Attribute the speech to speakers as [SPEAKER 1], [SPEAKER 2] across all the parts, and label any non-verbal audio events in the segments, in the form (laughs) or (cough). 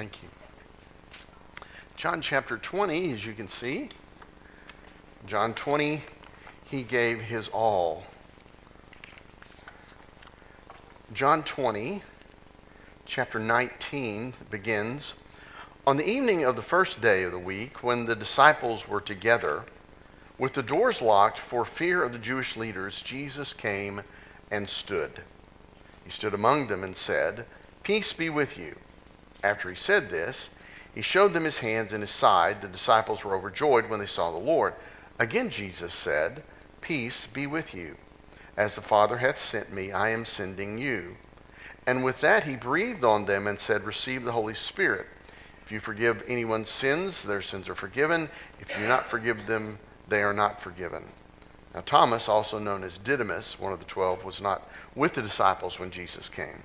[SPEAKER 1] Thank you. John chapter 20, as you can see, John 20, he gave his all. John 20, chapter 19 begins. On the evening of the first day of the week, when the disciples were together, with the doors locked for fear of the Jewish leaders, Jesus came and stood. He stood among them and said, Peace be with you. After he said this, he showed them his hands and his side. The disciples were overjoyed when they saw the Lord. Again, Jesus said, Peace be with you. As the Father hath sent me, I am sending you. And with that, he breathed on them and said, Receive the Holy Spirit. If you forgive anyone's sins, their sins are forgiven. If you do not forgive them, they are not forgiven. Now, Thomas, also known as Didymus, one of the twelve, was not with the disciples when Jesus came.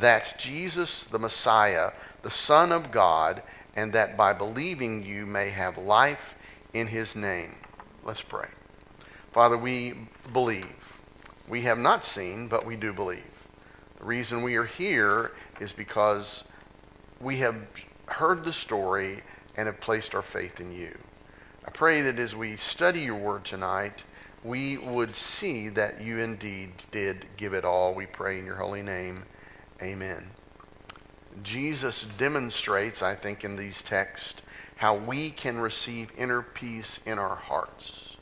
[SPEAKER 1] that Jesus, the Messiah, the Son of God, and that by believing you may have life in his name. Let's pray. Father, we believe. We have not seen, but we do believe. The reason we are here is because we have heard the story and have placed our faith in you. I pray that as we study your word tonight, we would see that you indeed did give it all. We pray in your holy name. Amen. Jesus demonstrates, I think, in these texts, how we can receive inner peace in our hearts.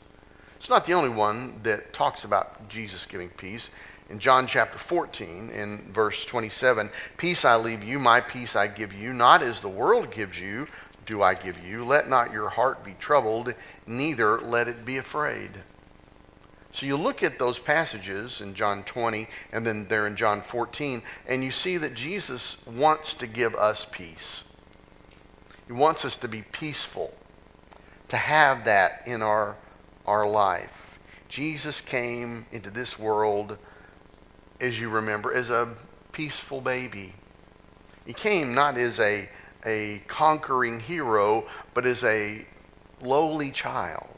[SPEAKER 1] It's not the only one that talks about Jesus giving peace. In John chapter 14, in verse 27, Peace I leave you, my peace I give you, not as the world gives you, do I give you. Let not your heart be troubled, neither let it be afraid. So you look at those passages in John 20 and then there in John 14, and you see that Jesus wants to give us peace. He wants us to be peaceful, to have that in our, our life. Jesus came into this world, as you remember, as a peaceful baby. He came not as a, a conquering hero, but as a lowly child.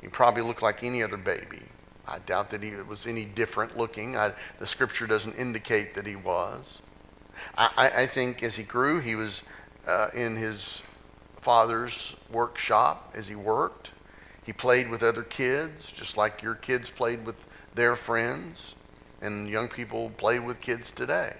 [SPEAKER 1] He probably looked like any other baby. I doubt that he was any different looking. I, the scripture doesn't indicate that he was. I, I think as he grew, he was uh, in his father's workshop as he worked. He played with other kids, just like your kids played with their friends, and young people play with kids today.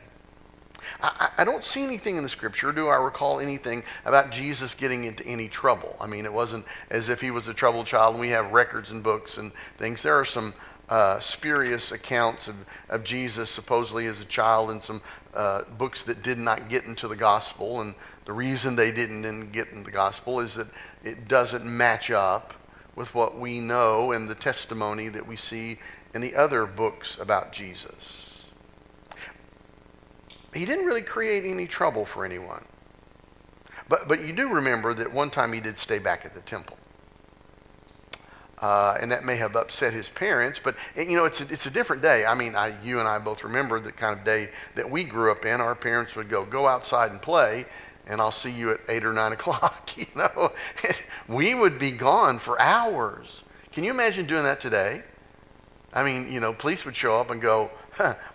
[SPEAKER 1] I, I, don't see anything in the scripture, do I recall anything about Jesus getting into any trouble? I mean, it wasn't as if he was a troubled child, and we have records and books and things. There are some uh, spurious accounts of, of Jesus supposedly as a child in some uh, books that did not get into the gospel. And the reason they didn't get into the gospel is that it doesn't match up with what we know and the testimony that we see in the other books about Jesus he didn't really create any trouble for anyone. But, but you do remember that one time he did stay back at the temple. Uh, and that may have upset his parents, but you know it's a, it's a different day. I mean, I, you and I both remember the kind of day that we grew up in. Our parents would go go outside and play, and I'll see you at eight or nine (laughs) o'clock. You know, we would be gone for hours. Can you imagine doing that today? I mean, you know, police would show up and go,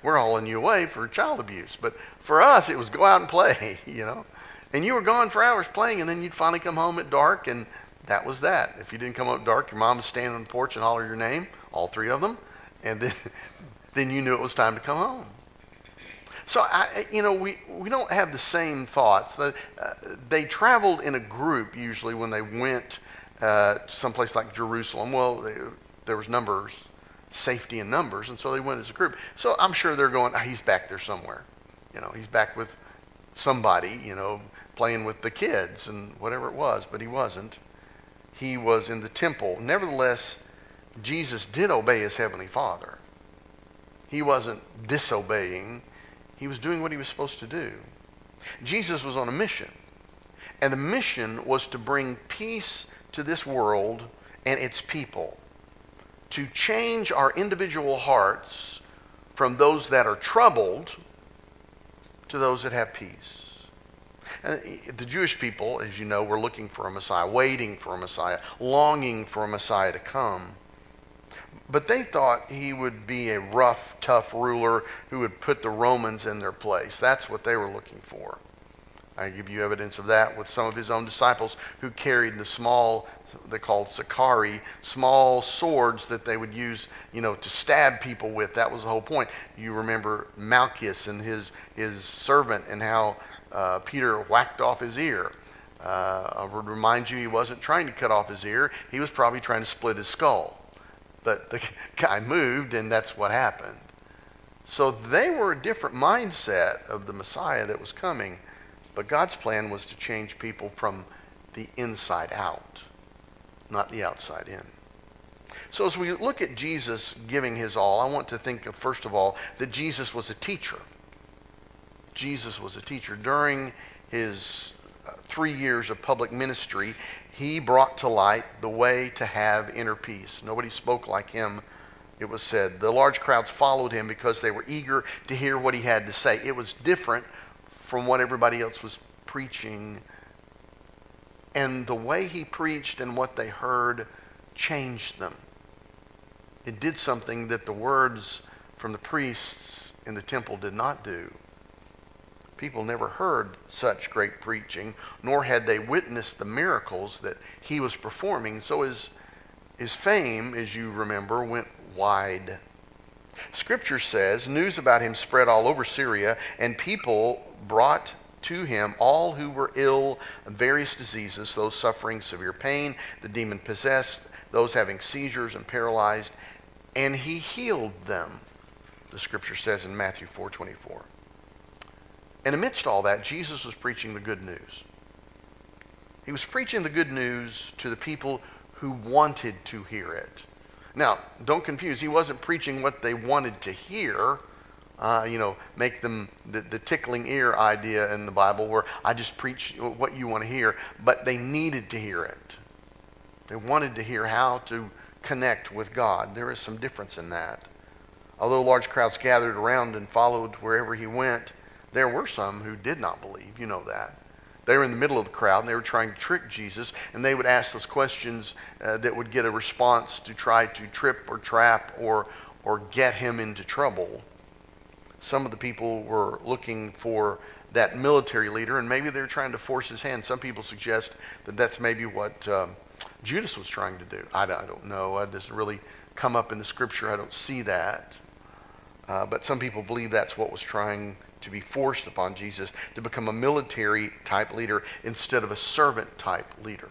[SPEAKER 1] "We're hauling you away for child abuse," but for us, it was go out and play, (laughs) you know. And you were gone for hours playing, and then you'd finally come home at dark, and that was that. If you didn't come at dark, your mom would stand on the porch and holler your name, all three of them, and then, (laughs) then you knew it was time to come home. So, I, you know, we, we don't have the same thoughts. Uh, they traveled in a group usually when they went uh, someplace like Jerusalem. Well, they, there was numbers, safety in numbers, and so they went as a group. So I'm sure they're going, oh, he's back there somewhere. You know, he's back with somebody, you know, playing with the kids and whatever it was, but he wasn't. He was in the temple. Nevertheless, Jesus did obey his heavenly Father. He wasn't disobeying, he was doing what he was supposed to do. Jesus was on a mission, and the mission was to bring peace to this world and its people, to change our individual hearts from those that are troubled to those that have peace. And eh, the Jewish people, as you know, were looking for a Messiah, waiting for a Messiah, longing for a Messiah to come. But they thought he would be a rough, tough ruler who would put the Romans in their place. That's what they were looking for. I give you evidence of that with some of his own disciples who carried the small, they called sicarii, small swords that they would use, you know, to stab people with. That was the whole point. You remember Malchus and his, his servant and how uh, Peter whacked off his ear. Uh, I would remind you he wasn't trying to cut off his ear. He was probably trying to split his skull. But the (laughs) guy moved, and that's what happened. So they were a different mindset of the Messiah that was coming. But God's plan was to change people from the inside out, not the outside in. So as we look at Jesus giving his all, I want to think of, first of all, that Jesus was a teacher. Jesus was a teacher. During his uh, three years of public ministry, he brought to light the way to have inner peace. Nobody spoke like him, it was said. The large crowds followed him because they were eager to hear what he had to say. It was different from what everybody else was preaching. And the way he preached and what they heard changed them. It did something that the words from the priests in the temple did not do. People never heard such great preaching, nor had they witnessed the miracles that he was performing. So his, his fame, as you remember, went wide. Scripture says news about him spread all over Syria, and people brought to him all who were ill of various diseases, those suffering severe pain, the demon possessed, those having seizures and paralyzed, and he healed them. The scripture says in Matthew 4:24. And amidst all that, Jesus was preaching the good news. He was preaching the good news to the people who wanted to hear it. Now, don't confuse, he wasn't preaching what they wanted to hear uh, you know, make them the, the tickling ear idea in the Bible where I just preach what you want to hear, but they needed to hear it. They wanted to hear how to connect with God. There is some difference in that. Although large crowds gathered around and followed wherever he went, there were some who did not believe. You know that. They were in the middle of the crowd and they were trying to trick Jesus, and they would ask those questions uh, that would get a response to try to trip or trap or, or get him into trouble some of the people were looking for that military leader, and maybe they're trying to force his hand. Some people suggest that that's maybe what um, Judas was trying to do. I, I don't know. It doesn't really come up in the scripture. I don't see that. Uh, but some people believe that's what was trying to be forced upon Jesus to become a military type leader instead of a servant type leader.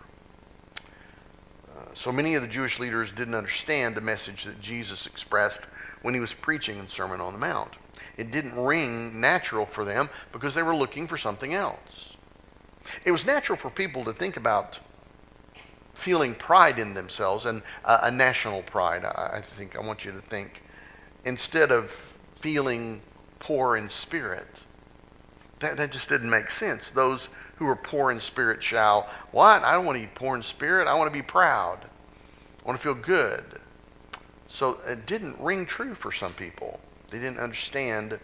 [SPEAKER 1] Uh, so many of the Jewish leaders didn't understand the message that Jesus expressed when he was preaching in Sermon on the Mount. It didn't ring natural for them because they were looking for something else. It was natural for people to think about feeling pride in themselves and uh, a national pride. I, I think I want you to think instead of feeling poor in spirit. That, that just didn't make sense. Those who are poor in spirit shall, what? I don't want to be poor in spirit. I want to be proud. I want to feel good. So it didn't ring true for some people. They didn't understand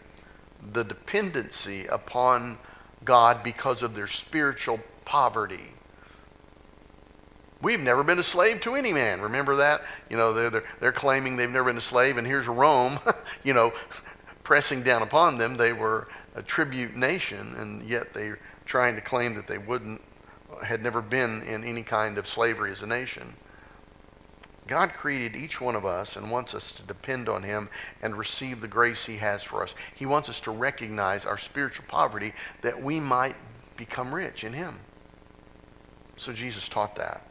[SPEAKER 1] the dependency upon God because of their spiritual poverty. We've never been a slave to any man. Remember that? You know, they're, they're, they're claiming they've never been a slave, and here's Rome, (laughs) you know, pressing down upon them. They were a tribute nation, and yet they're trying to claim that they wouldn't, had never been in any kind of slavery as a nation. God created each one of us and wants us to depend on Him and receive the grace He has for us. He wants us to recognize our spiritual poverty that we might become rich in Him. So Jesus taught that.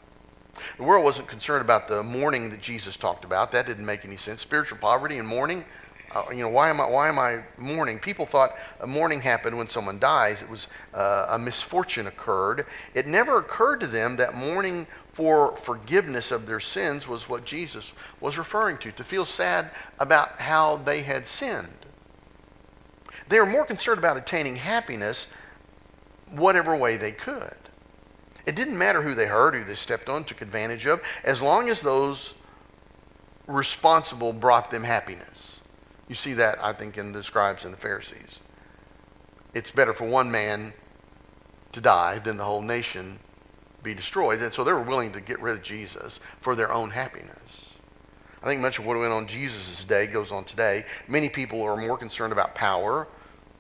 [SPEAKER 1] The world wasn't concerned about the mourning that Jesus talked about. That didn't make any sense. Spiritual poverty and mourning. Uh, you know, why am I why am I mourning? People thought a mourning happened when someone dies. It was uh, a misfortune occurred. It never occurred to them that mourning for forgiveness of their sins was what Jesus was referring to. To feel sad about how they had sinned. They were more concerned about attaining happiness whatever way they could. It didn't matter who they hurt, who they stepped on, took advantage of, as long as those responsible brought them happiness. You see that, I think, in the scribes and the Pharisees. It's better for one man to die than the whole nation be destroyed. And so they were willing to get rid of Jesus for their own happiness. I think much of what went on Jesus' day goes on today. Many people are more concerned about power.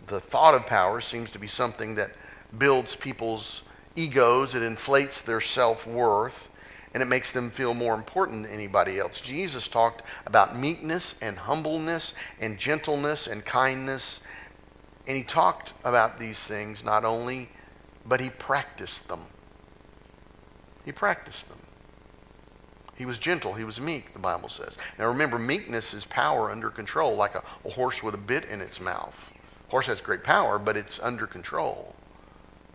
[SPEAKER 1] The thought of power seems to be something that builds people's egos, it inflates their self worth, and it makes them feel more important than anybody else. Jesus talked about meekness and humbleness and gentleness and kindness, and he talked about these things not only, but he practiced them. He practiced them. He was gentle. He was meek, the Bible says. Now remember, meekness is power under control, like a, a horse with a bit in its mouth. Horse has great power, but it's under control.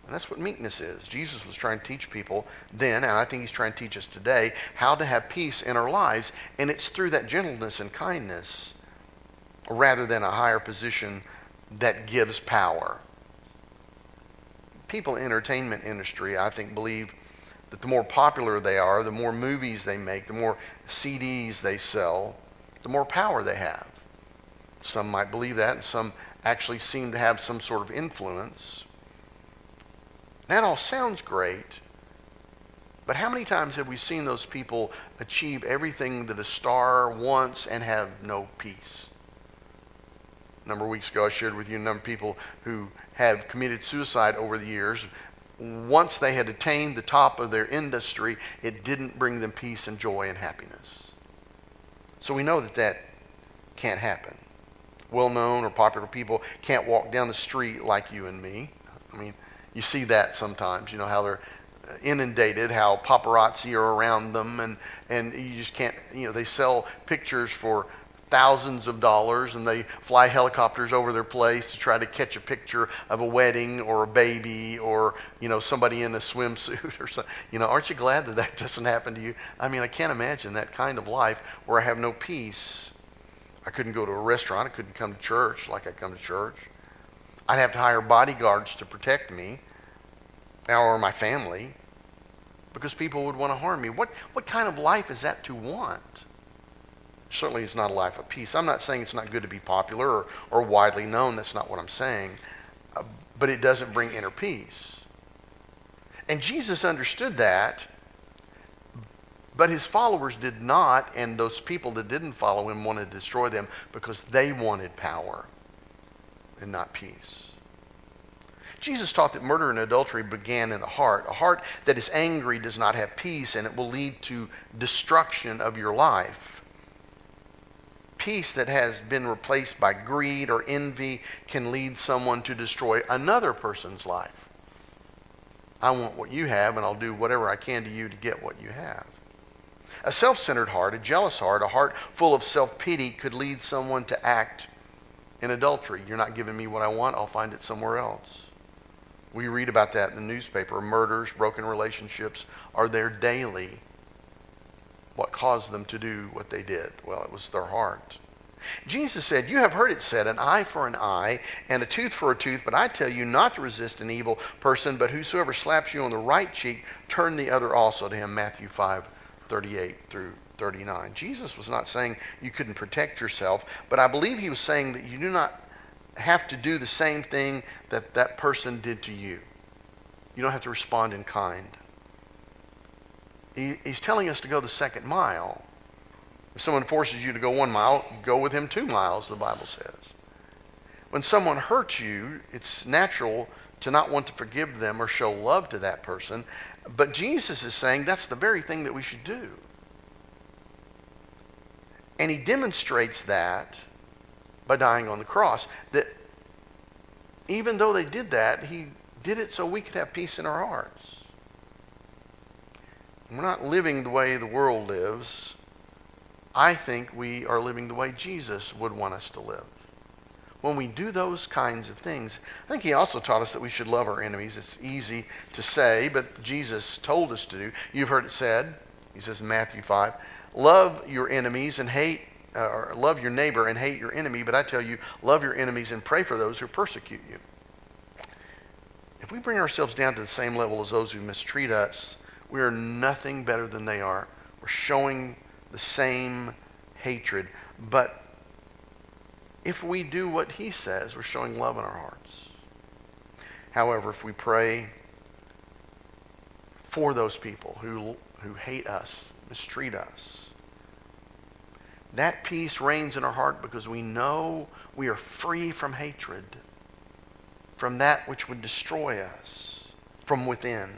[SPEAKER 1] And that's what meekness is. Jesus was trying to teach people then, and I think he's trying to teach us today, how to have peace in our lives. And it's through that gentleness and kindness rather than a higher position that gives power. People in the entertainment industry, I think, believe that the more popular they are, the more movies they make, the more CDs they sell, the more power they have. Some might believe that, and some actually seem to have some sort of influence. That all sounds great, but how many times have we seen those people achieve everything that a star wants and have no peace? A number of weeks ago, I shared with you a number of people who have committed suicide over the years. Once they had attained the top of their industry, it didn't bring them peace and joy and happiness. So we know that that can't happen. Well known or popular people can't walk down the street like you and me. I mean, you see that sometimes, you know, how they're inundated, how paparazzi are around them, and, and you just can't, you know, they sell pictures for thousands of dollars and they fly helicopters over their place to try to catch a picture of a wedding or a baby or you know somebody in a swimsuit (laughs) or something you know aren't you glad that that doesn't happen to you i mean i can't imagine that kind of life where i have no peace i couldn't go to a restaurant i couldn't come to church like i come to church I'd have to hire bodyguards to protect me or my family because people would want to harm me. What, what kind of life is that to want? Certainly, it's not a life of peace. I'm not saying it's not good to be popular or, or widely known. That's not what I'm saying. Uh, but it doesn't bring inner peace. And Jesus understood that, but his followers did not, and those people that didn't follow him wanted to destroy them because they wanted power and not peace. Jesus taught that murder and adultery began in the heart. A heart that is angry does not have peace, and it will lead to destruction of your life. Peace that has been replaced by greed or envy can lead someone to destroy another person's life. I want what you have, and I'll do whatever I can to you to get what you have. A self centered heart, a jealous heart, a heart full of self pity could lead someone to act in adultery. You're not giving me what I want, I'll find it somewhere else. We read about that in the newspaper. Murders, broken relationships are there daily. What caused them to do what they did? Well, it was their heart. Jesus said, You have heard it said, an eye for an eye and a tooth for a tooth, but I tell you not to resist an evil person, but whosoever slaps you on the right cheek, turn the other also to him. Matthew 5 38 through 39. Jesus was not saying you couldn't protect yourself, but I believe he was saying that you do not have to do the same thing that that person did to you. You don't have to respond in kind. He, he's telling us to go the second mile. If someone forces you to go one mile, go with him two miles, the Bible says. When someone hurts you, it's natural to not want to forgive them or show love to that person. But Jesus is saying that's the very thing that we should do. And he demonstrates that by dying on the cross. That even though they did that, he did it so we could have peace in our hearts. We're not living the way the world lives. I think we are living the way Jesus would want us to live. When we do those kinds of things, I think he also taught us that we should love our enemies. It's easy to say, but Jesus told us to do. You've heard it said, he says in Matthew 5, love your enemies and hate, uh, or love your neighbor and hate your enemy, but I tell you, love your enemies and pray for those who persecute you. If we bring ourselves down to the same level as those who mistreat us, we are nothing better than they are. We're showing the same hatred. But if we do what he says, we're showing love in our hearts. However, if we pray for those people who, who hate us, mistreat us, that peace reigns in our heart because we know we are free from hatred, from that which would destroy us from within.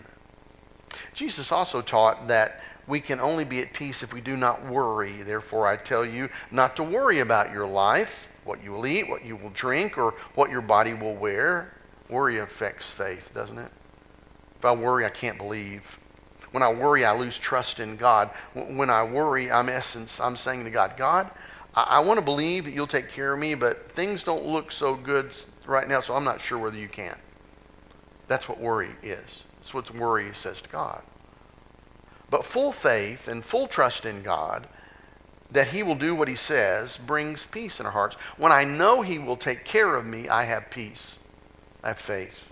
[SPEAKER 1] Jesus also taught that we can only be at peace if we do not worry. Therefore, I tell you not to worry about your life, what you will eat, what you will drink, or what your body will wear. Worry affects faith, doesn't it? If I worry, I can't believe. When I worry, I lose trust in God. When I worry, I'm essence, I'm saying to God, God, I, I want to believe that you'll take care of me, but things don't look so good right now, so I'm not sure whether you can. That's what worry is. That's what worry says to God. But full faith and full trust in God that He will do what He says brings peace in our hearts. When I know He will take care of me, I have peace. I have faith.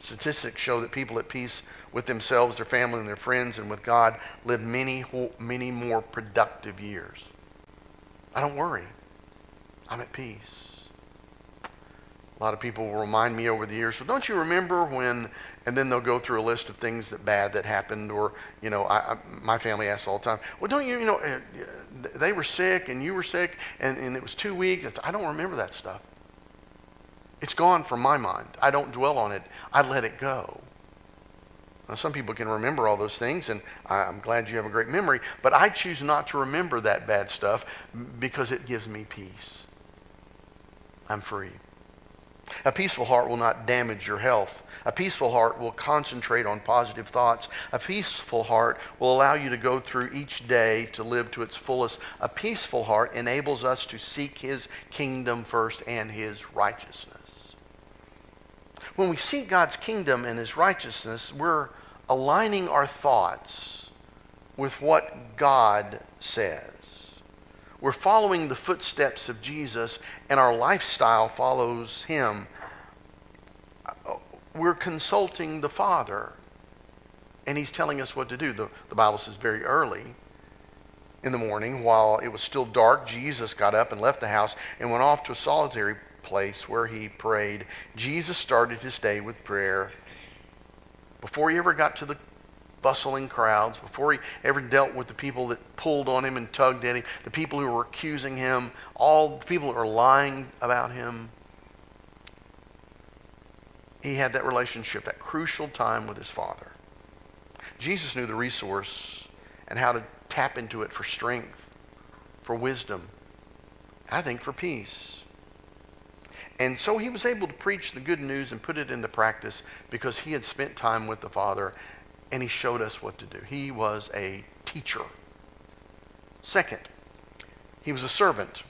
[SPEAKER 1] Statistics show that people at peace with themselves, their family, and their friends, and with God live many, many more productive years. I don't worry. I'm at peace. A lot of people will remind me over the years, well, don't you remember when, and then they'll go through a list of things that bad that happened, or, you know, I, I, my family asks all the time, well, don't you, you know, uh, they were sick and you were sick and, and it was two weeks. I don't remember that stuff. It's gone from my mind. I don't dwell on it. I let it go. Now, some people can remember all those things, and I'm glad you have a great memory, but I choose not to remember that bad stuff because it gives me peace. I'm free. A peaceful heart will not damage your health. A peaceful heart will concentrate on positive thoughts. A peaceful heart will allow you to go through each day to live to its fullest. A peaceful heart enables us to seek His kingdom first and His righteousness. When we seek God's kingdom and His righteousness, we're aligning our thoughts with what God says. We're following the footsteps of Jesus, and our lifestyle follows him. We're consulting the Father, and he's telling us what to do. The, the Bible says very early in the morning, while it was still dark, Jesus got up and left the house and went off to a solitary place where he prayed. Jesus started his day with prayer. Before he ever got to the bustling crowds, before he ever dealt with the people that pulled on him and tugged at him, the people who were accusing him, all the people that were lying about him. He had that relationship, that crucial time with his Father. Jesus knew the resource and how to tap into it for strength, for wisdom, I think for peace. And so he was able to preach the good news and put it into practice because he had spent time with the Father and he showed us what to do. He was a teacher. Second, he was a servant.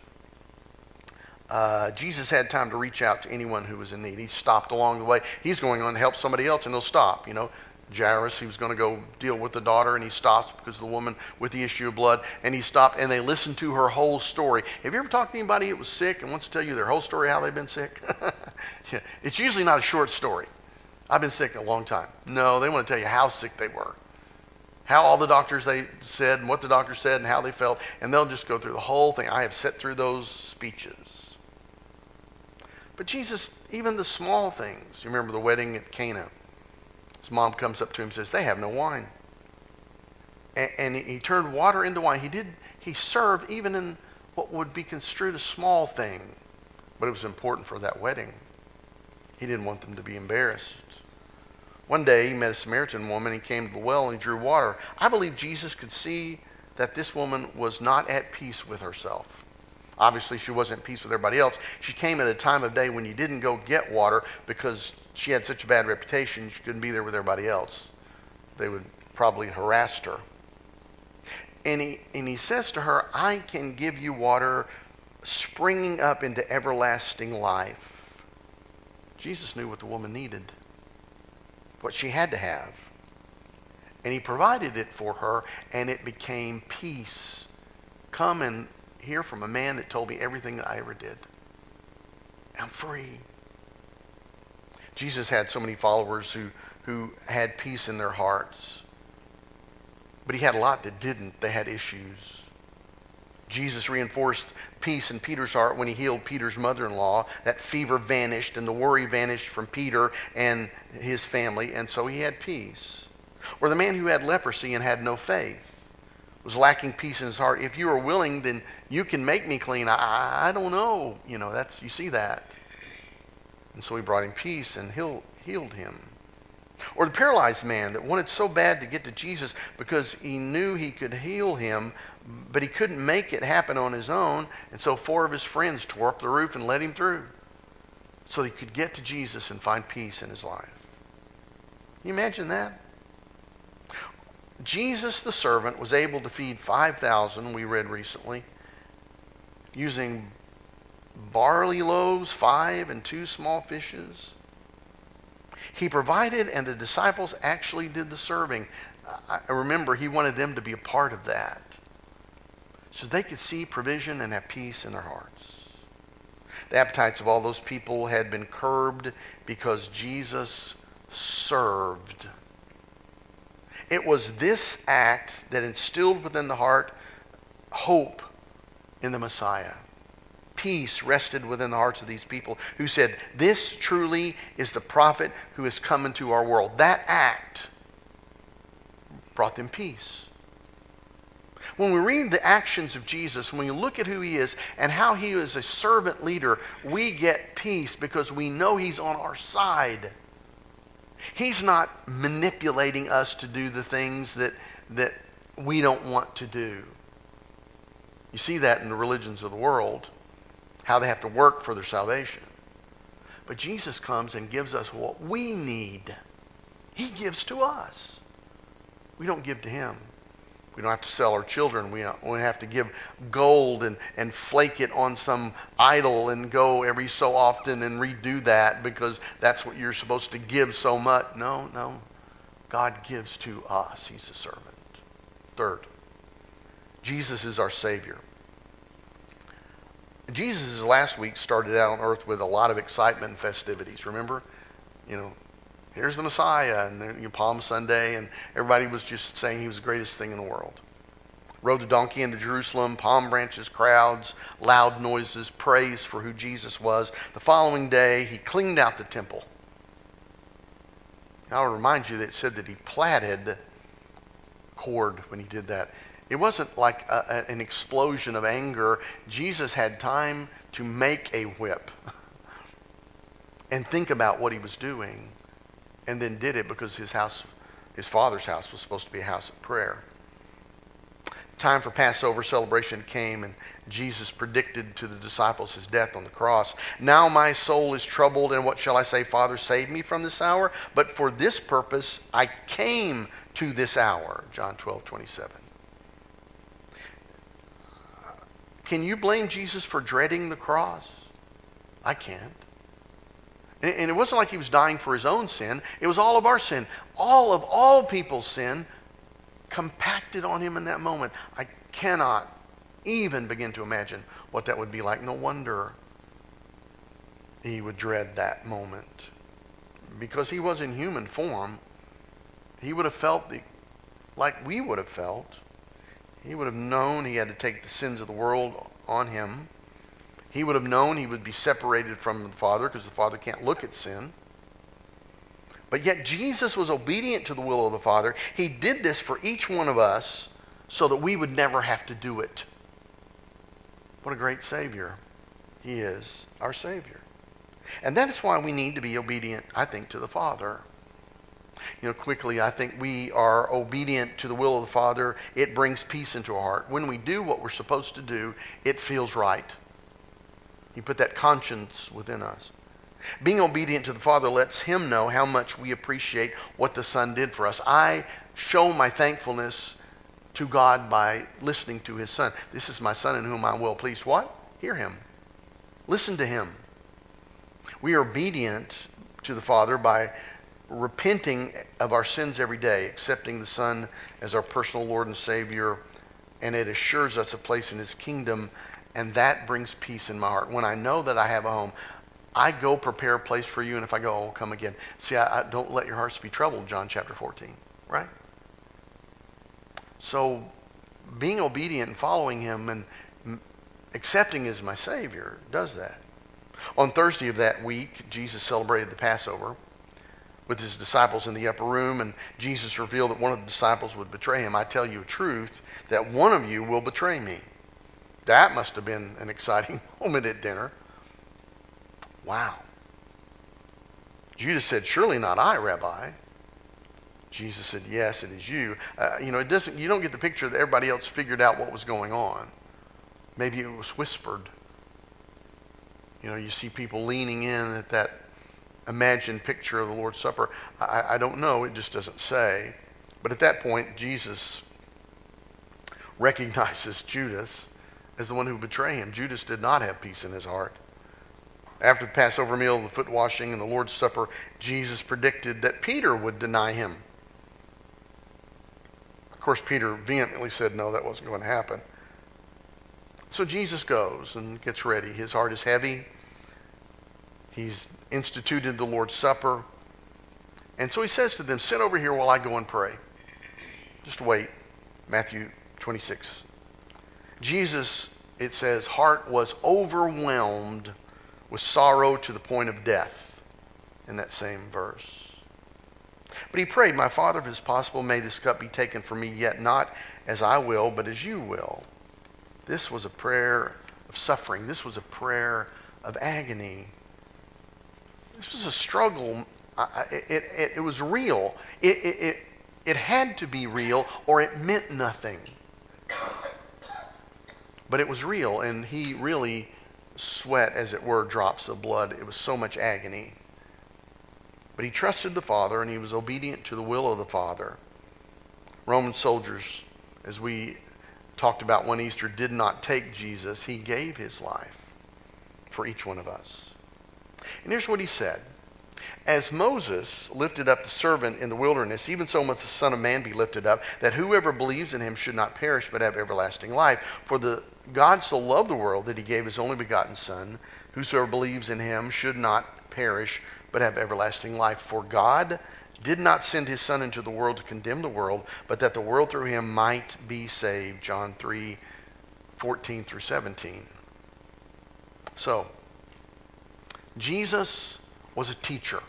[SPEAKER 1] Uh, Jesus had time to reach out to anyone who was in need. He stopped along the way. He's going on to help somebody else, and he'll stop. You know, Jairus, he was going to go deal with the daughter, and he stops because of the woman with the issue of blood, and he stopped, and they listened to her whole story. Have you ever talked to anybody that was sick and wants to tell you their whole story, how they've been sick? (laughs) yeah. It's usually not a short story. I've been sick a long time. No, they want to tell you how sick they were, how all the doctors they said, and what the doctor said, and how they felt, and they'll just go through the whole thing. I have sat through those speeches. But Jesus, even the small things, you remember the wedding at Cana. His mom comes up to him and says, They have no wine. And, and he, turned water into wine. He did, he served even in what would be construed a small thing, but it was important for that wedding. He didn't want them to be embarrassed. One day he met a Samaritan woman. He came to the well and drew water. I believe Jesus could see that this woman was not at peace with herself. Obviously, she wasn't at peace with everybody else. She came at a time of day when you didn't go get water because she had such a bad reputation, she couldn't be there with everybody else. They would probably harass her. And he, and he says to her, I can give you water springing up into everlasting life. Jesus knew what the woman needed, what she had to have. And he provided it for her, and it became peace. Come and hear from a man that told me everything that I ever did. I'm free. Jesus had so many followers who, who had peace in their hearts. But he had a lot that didn't. They had issues. Jesus reinforced peace in Peter's heart when he healed Peter's mother in law. That fever vanished and the worry vanished from Peter and his family, and so he had peace. Or the man who had leprosy and had no faith was lacking peace in his heart. If you are willing, then you can make me clean. I, I don't know. You know, that's you see that. And so he brought him peace and healed, healed him. Or the paralyzed man that wanted so bad to get to Jesus because he knew he could heal him, but he couldn't make it happen on his own. And so four of his friends tore up the roof and let him through so he could get to Jesus and find peace in his life. Can you imagine that? Jesus the servant was able to feed 5,000, we read recently, using barley loaves, five, and two small fishes. He provided, and the disciples actually did the serving. I remember he wanted them to be a part of that so they could see provision and have peace in their hearts. The appetites of all those people had been curbed because Jesus served. It was this act that instilled within the heart hope in the Messiah. Peace rested within the hearts of these people who said, This truly is the prophet who has come into our world. That act brought them peace. When we read the actions of Jesus, when we look at who he is and how he is a servant leader, we get peace because we know he's on our side. He's not manipulating us to do the things that, that we don't want to do. You see that in the religions of the world, how they have to work for their salvation. But Jesus comes and gives us what we need. He gives to us. We don't give to him. We don't have to sell our children. We uh, don't, have to give gold and, and flake it on some idol and go every so often and redo that because that's what you're supposed to give so much. No, no. God gives to us. He's a servant. Third, Jesus is our Savior. Jesus last week started out on earth with a lot of excitement and festivities. Remember? You know, here's the Messiah, and you know, Palm Sunday, and everybody was just saying he was the greatest thing in the world. Rode the donkey into Jerusalem, palm branches, crowds, loud noises, praise for who Jesus was. The following day, he cleaned out the temple. Now, I'll remind you that it said that he plaited cord when he did that. It wasn't like a, an explosion of anger. Jesus had time to make a whip (laughs) and think about what he was doing and then did it because his house, his father's house, was supposed to be a house of prayer. Time for Passover celebration came, and Jesus predicted to the disciples his death on the cross. Now my soul is troubled, and what shall I say? Father, save me from this hour. But for this purpose I came to this hour. John 12, 27. Can you blame Jesus for dreading the cross? I can't. And it wasn't like he was dying for his own sin, it was all of our sin. All of all people's sin compacted on him in that moment. I cannot even begin to imagine what that would be like. No wonder he would dread that moment. Because he was in human form, he would have felt the, like we would have felt. He would have known he had to take the sins of the world on him. He would have known he would be separated from the Father because the Father can't look at sin. But yet Jesus was obedient to the will of the Father. He did this for each one of us so that we would never have to do it. What a great Savior He is, our Savior. And that is why we need to be obedient, I think, to the Father. You know, quickly, I think we are obedient to the will of the Father. It brings peace into our heart. When we do what we're supposed to do, it feels right. You put that conscience within us. Being obedient to the Father lets Him know how much we appreciate what the Son did for us. I show my thankfulness to God by listening to His Son. This is my Son in whom I will please what? Hear Him. Listen to Him. We are obedient to the Father by repenting of our sins every day, accepting the Son as our personal Lord and Savior, and it assures us a place in His kingdom, and that brings peace in my heart. When I know that I have a home, I go prepare a place for you, and if I go, I'll come again. See, I, I don't let your hearts be troubled, John chapter 14, right? So, being obedient and following Him and accepting as my Savior does that. On Thursday of that week, Jesus celebrated the Passover with his disciples in the upper room, and Jesus revealed that one of the disciples would betray him. I tell you a truth, that one of you will betray me. That must have been an exciting (laughs) moment at dinner. Wow. Judas said, Surely not I, Rabbi. Jesus said, Yes, it is you. Uh, you know, it doesn't, you don't get the picture that everybody else figured out what was going on. Maybe it was whispered. You know, you see people leaning in at that imagined picture of the Lord's Supper. I, I don't know, it just doesn't say. But at that point, Jesus recognizes Judas as the one who betrayed him. Judas did not have peace in his heart. After the Passover meal, the foot washing, and the Lord's Supper, Jesus predicted that Peter would deny him. Of course, Peter vehemently said no, that wasn't going to happen. So Jesus goes and gets ready. His heart is heavy. He's instituted the Lord's Supper. And so he says to them, Sit over here while I go and pray. Just wait. Matthew 26. Jesus, it says, heart was overwhelmed with sorrow to the point of death in that same verse. But he prayed, My Father, if it is possible, may this cup be taken from me, yet not as I will, but as you will. This was a prayer of suffering. This was a prayer of agony. This was a struggle. It, it, it was real. It, it, it had to be real, or it meant nothing. But it was real, and he really sweat, as it were, drops of blood. It was so much agony. But he trusted the Father and he was obedient to the will of the Father. Roman soldiers, as we talked about one Easter, did not take Jesus. He gave his life for each one of us. And here's what he said As Moses lifted up the servant in the wilderness, even so must the Son of Man be lifted up, that whoever believes in him should not perish but have everlasting life. For the God so loved the world that he gave his only begotten Son. Whosoever believes in him should not perish, but have everlasting life. For God did not send his Son into the world to condemn the world, but that the world through him might be saved. John 3 14 through 17. So, Jesus was a teacher.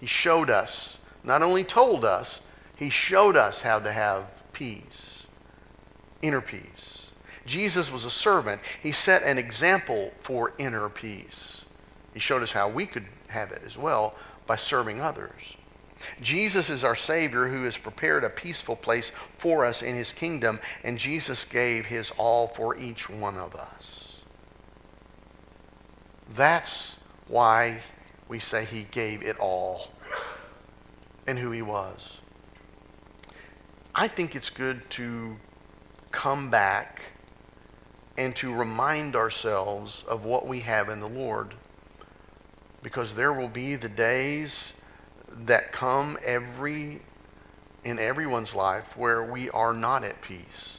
[SPEAKER 1] He showed us, not only told us, he showed us how to have peace, inner peace. Jesus was a servant. He set an example for inner peace. He showed us how we could have it as well by serving others. Jesus is our Savior who has prepared a peaceful place for us in His kingdom, and Jesus gave His all for each one of us. That's why we say He gave it all and who He was. I think it's good to come back and to remind ourselves of what we have in the Lord. Because there will be the days that come every in everyone's life where we are not at peace.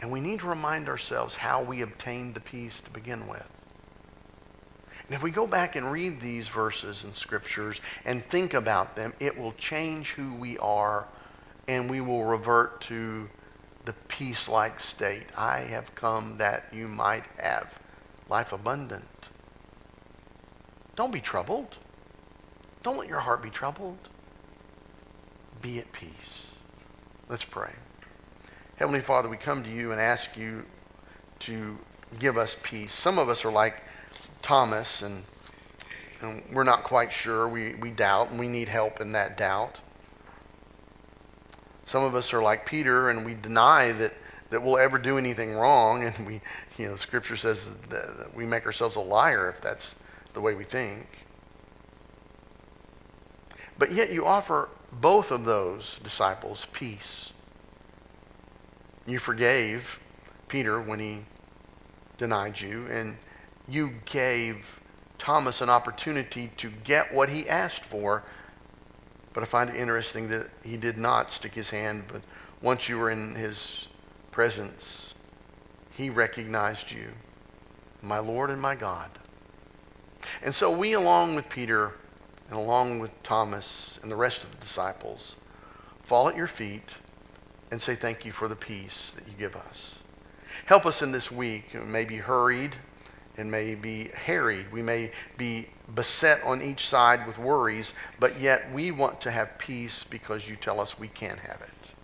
[SPEAKER 1] And we need to remind ourselves how we obtained the peace to begin with. And if we go back and read these verses and scriptures and think about them, it will change who we are and we will revert to the peace like state. I have come that you might have life abundant. Don't be troubled. Don't let your heart be troubled. Be at peace. Let's pray. Heavenly Father, we come to you and ask you to give us peace. Some of us are like Thomas, and, and we're not quite sure. We, we doubt, and we need help in that doubt. Some of us are like Peter and we deny that, that we'll ever do anything wrong. And we, you know, Scripture says that, that we make ourselves a liar if that's the way we think. But yet you offer both of those disciples peace. You forgave Peter when he denied you, and you gave Thomas an opportunity to get what he asked for. But I find it interesting that he did not stick his hand, but once you were in his presence, he recognized you, my Lord and my God. And so we, along with Peter and along with Thomas and the rest of the disciples, fall at your feet and say thank you for the peace that you give us. Help us in this week. It may be hurried and may be harried. We may be beset on each side with worries, but yet we want to have peace because you tell us we can have it.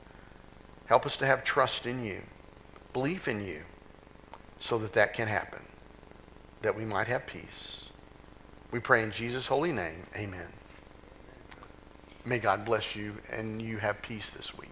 [SPEAKER 1] Help us to have trust in you, belief in you, so that that can happen, that we might have peace. We pray in Jesus' holy name. Amen. May God bless you and you have peace this week.